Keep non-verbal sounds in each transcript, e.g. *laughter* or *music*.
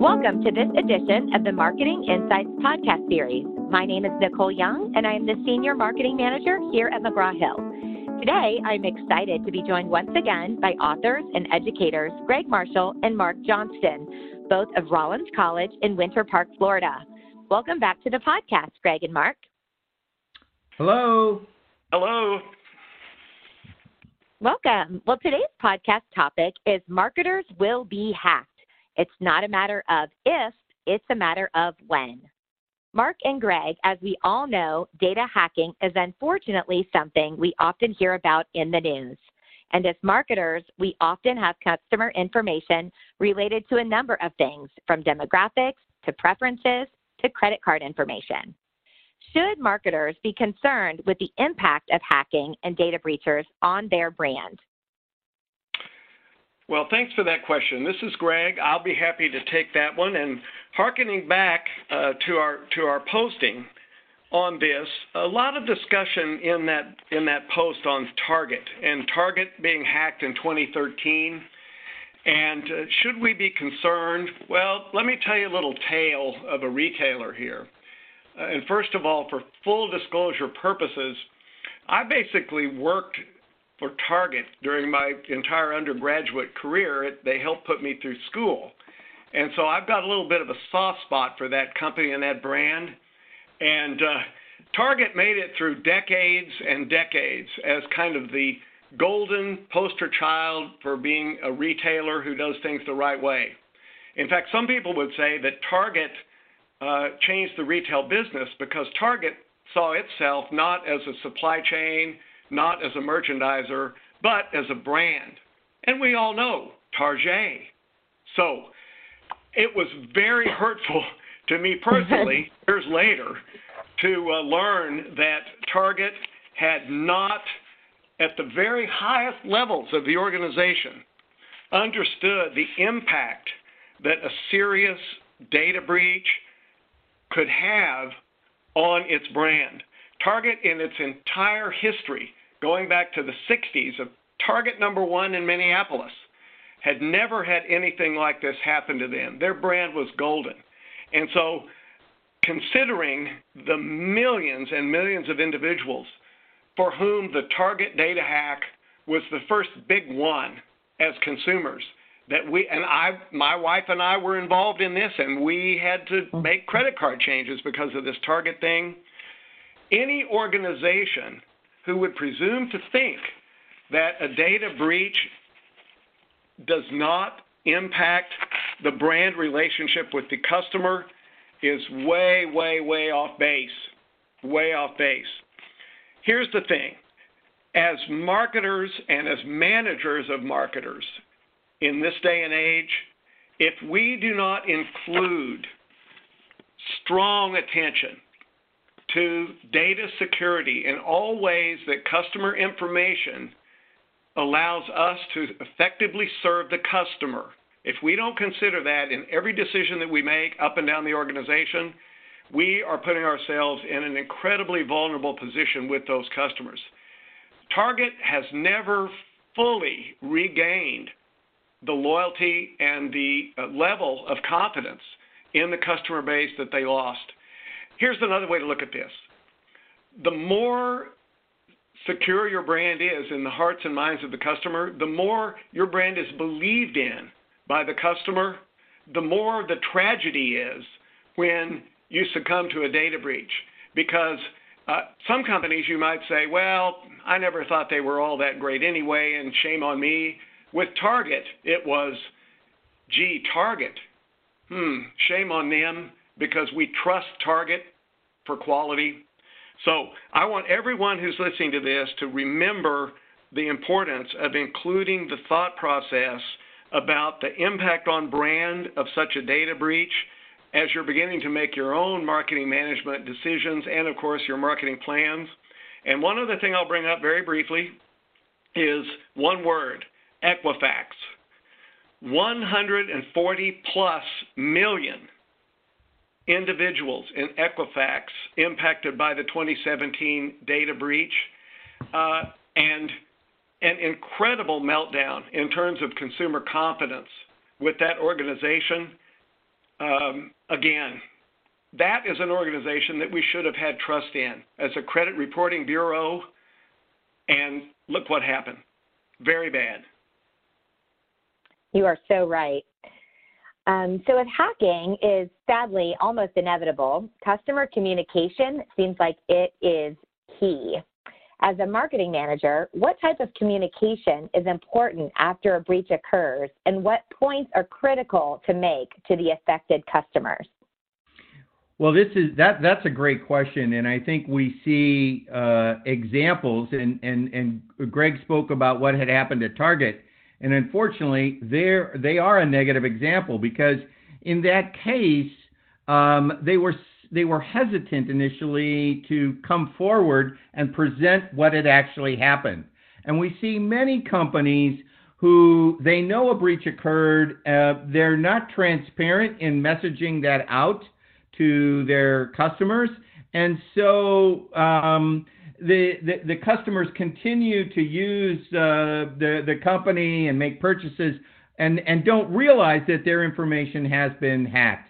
Welcome to this edition of the Marketing Insights Podcast Series. My name is Nicole Young, and I am the Senior Marketing Manager here at McGraw Hill. Today, I'm excited to be joined once again by authors and educators Greg Marshall and Mark Johnston, both of Rollins College in Winter Park, Florida. Welcome back to the podcast, Greg and Mark. Hello. Hello. Welcome. Well, today's podcast topic is Marketers Will Be Hacked. It's not a matter of if, it's a matter of when. Mark and Greg, as we all know, data hacking is unfortunately something we often hear about in the news. And as marketers, we often have customer information related to a number of things, from demographics to preferences to credit card information. Should marketers be concerned with the impact of hacking and data breaches on their brand? Well, thanks for that question. This is Greg. I'll be happy to take that one. And harkening back uh, to our to our posting on this, a lot of discussion in that in that post on Target and Target being hacked in 2013. And uh, should we be concerned? Well, let me tell you a little tale of a retailer here. Uh, and first of all, for full disclosure purposes, I basically worked for Target during my entire undergraduate career. They helped put me through school. And so I've got a little bit of a soft spot for that company and that brand. And uh, Target made it through decades and decades as kind of the golden poster child for being a retailer who does things the right way. In fact, some people would say that Target uh, changed the retail business because Target saw itself not as a supply chain not as a merchandiser, but as a brand. And we all know Target. So it was very *laughs* hurtful to me personally, *laughs* years later, to uh, learn that Target had not, at the very highest levels of the organization, understood the impact that a serious data breach could have on its brand. Target, in its entire history, going back to the 60s of target number one in Minneapolis, had never had anything like this happen to them. Their brand was golden. And so, considering the millions and millions of individuals for whom the target data hack was the first big one as consumers, that we and I, my wife and I were involved in this, and we had to mm-hmm. make credit card changes because of this target thing. Any organization who would presume to think that a data breach does not impact the brand relationship with the customer is way, way, way off base. Way off base. Here's the thing as marketers and as managers of marketers in this day and age, if we do not include strong attention to data security in all ways that customer information allows us to effectively serve the customer. If we don't consider that in every decision that we make up and down the organization, we are putting ourselves in an incredibly vulnerable position with those customers. Target has never fully regained the loyalty and the uh, level of confidence in the customer base that they lost. Here's another way to look at this the more secure your brand is in the hearts and minds of the customer, the more your brand is believed in by the customer, the more the tragedy is when you succumb to a data breach. Because uh, some companies you might say, well, I never thought they were all that great anyway, and shame on me. With Target, it was, gee, Target, hmm, shame on them because we trust Target for quality. So I want everyone who's listening to this to remember the importance of including the thought process about the impact on brand of such a data breach as you're beginning to make your own marketing management decisions and, of course, your marketing plans. And one other thing I'll bring up very briefly is one word Equifax. 140 plus million individuals in Equifax impacted by the 2017 data breach, uh, and an incredible meltdown in terms of consumer confidence with that organization. Um, again, that is an organization that we should have had trust in as a credit reporting bureau, and look what happened. Very bad. You are so right. Um, so, if hacking is sadly almost inevitable, customer communication seems like it is key. As a marketing manager, what type of communication is important after a breach occurs, and what points are critical to make to the affected customers? Well, this is that that's a great question, and I think we see uh, examples. And, and and Greg spoke about what had happened at Target and unfortunately, they're, they are a negative example because in that case, um, they were they were hesitant initially to come forward and present what had actually happened. And we see many companies who they know a breach occurred, uh, they're not transparent in messaging that out to their customers, and so um, the, the, customers continue to use uh, the, the company and make purchases and, and don't realize that their information has been hacked.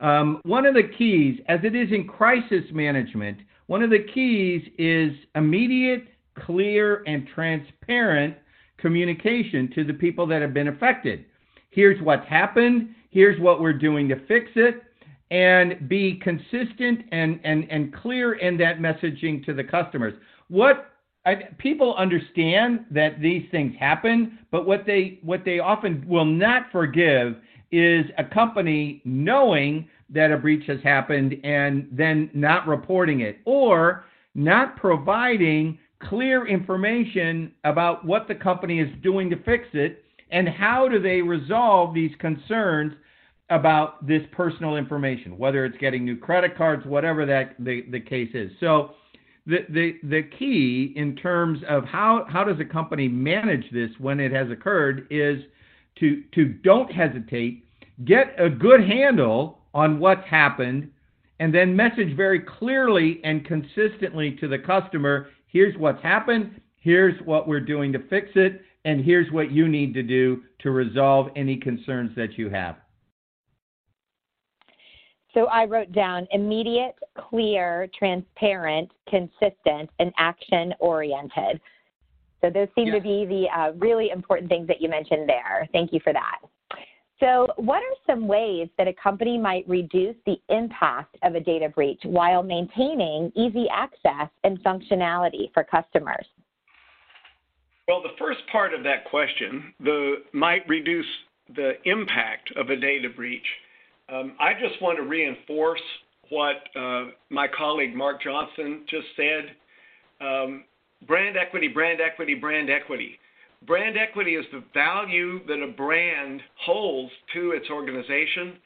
Um, one of the keys, as it is in crisis management, one of the keys is immediate, clear, and transparent communication to the people that have been affected. Here's what's happened. Here's what we're doing to fix it and be consistent and, and, and clear in that messaging to the customers. What I, people understand that these things happen, but what they what they often will not forgive is a company knowing that a breach has happened and then not reporting it or not providing clear information about what the company is doing to fix it and how do they resolve these concerns about this personal information, whether it's getting new credit cards, whatever that the, the case is. So the, the, the key in terms of how, how does a company manage this when it has occurred is to, to don't hesitate, get a good handle on what's happened, and then message very clearly and consistently to the customer here's what's happened, here's what we're doing to fix it, and here's what you need to do to resolve any concerns that you have. So I wrote down immediate, clear, transparent, consistent, and action oriented. So those seem yeah. to be the uh, really important things that you mentioned there. Thank you for that. So, what are some ways that a company might reduce the impact of a data breach while maintaining easy access and functionality for customers? Well, the first part of that question, the might reduce the impact of a data breach. Um, I just want to reinforce what uh, my colleague Mark Johnston just said. Um, brand equity, brand equity, brand equity. Brand equity is the value that a brand holds to its organization.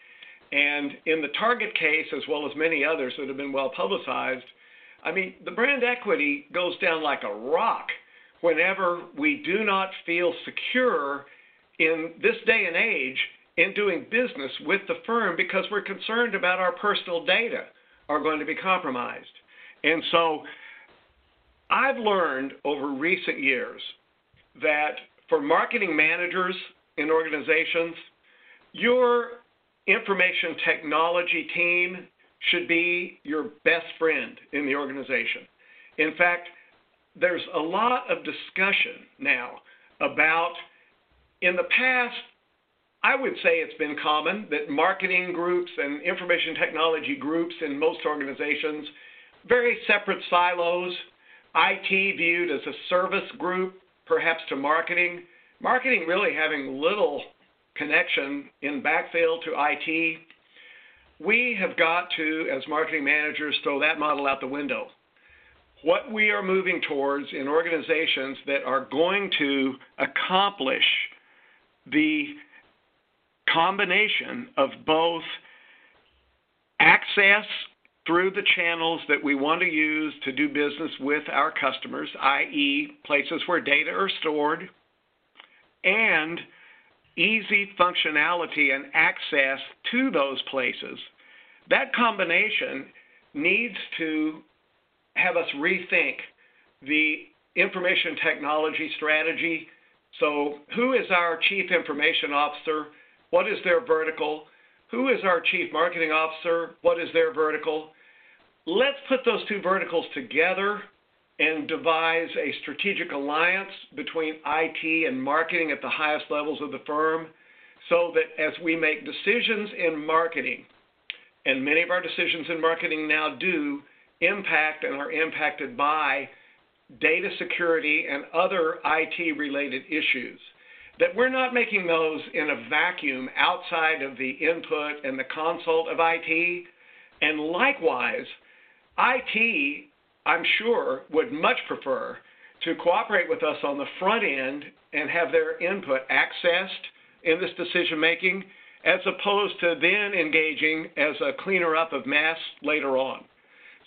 And in the Target case, as well as many others that have been well publicized, I mean, the brand equity goes down like a rock whenever we do not feel secure in this day and age in doing business with the firm because we're concerned about our personal data are going to be compromised. And so I've learned over recent years that for marketing managers in organizations, your information technology team should be your best friend in the organization. In fact, there's a lot of discussion now about in the past I would say it's been common that marketing groups and information technology groups in most organizations, very separate silos, IT viewed as a service group, perhaps to marketing, marketing really having little connection in backfill to IT. We have got to, as marketing managers, throw that model out the window. What we are moving towards in organizations that are going to accomplish the combination of both access through the channels that we want to use to do business with our customers, i.e., places where data are stored, and easy functionality and access to those places that combination needs to have us rethink the information technology strategy. So, who is our chief information officer? What is their vertical? Who is our chief marketing officer? What is their vertical? Let's put those two verticals together and devise a strategic alliance between IT and marketing at the highest levels of the firm so that as we make decisions in marketing, and many of our decisions in marketing now do impact and are impacted by data security and other IT related issues, that we're not making those in a vacuum outside of the input and the consult of IT. And likewise, IT, I'm sure, would much prefer to cooperate with us on the front end and have their input accessed in this decision making, as opposed to then engaging as a cleaner up of mess later on.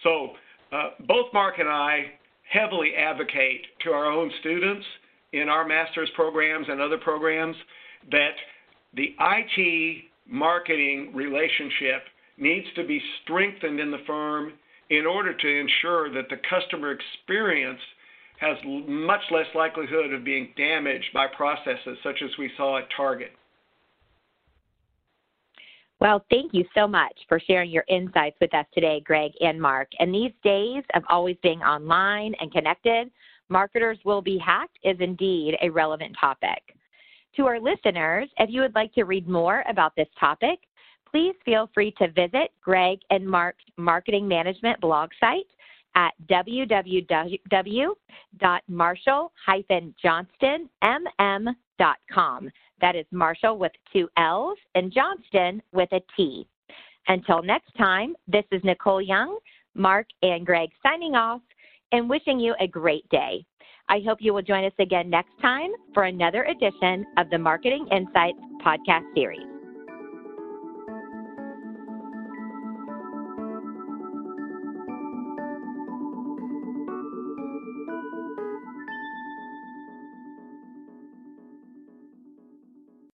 So, uh, both Mark and I heavily advocate to our own students in our master's programs and other programs that the IT marketing relationship needs to be strengthened in the firm in order to ensure that the customer experience has much less likelihood of being damaged by processes such as we saw at Target. Well, thank you so much for sharing your insights with us today, Greg and Mark. And these days of always being online and connected, marketers will be hacked is indeed a relevant topic. To our listeners, if you would like to read more about this topic, please feel free to visit Greg and Mark's marketing management blog site at www.marshall-johnstonmm.com. That is Marshall with two L's and Johnston with a T. Until next time, this is Nicole Young, Mark, and Greg signing off and wishing you a great day. I hope you will join us again next time for another edition of the Marketing Insights podcast series.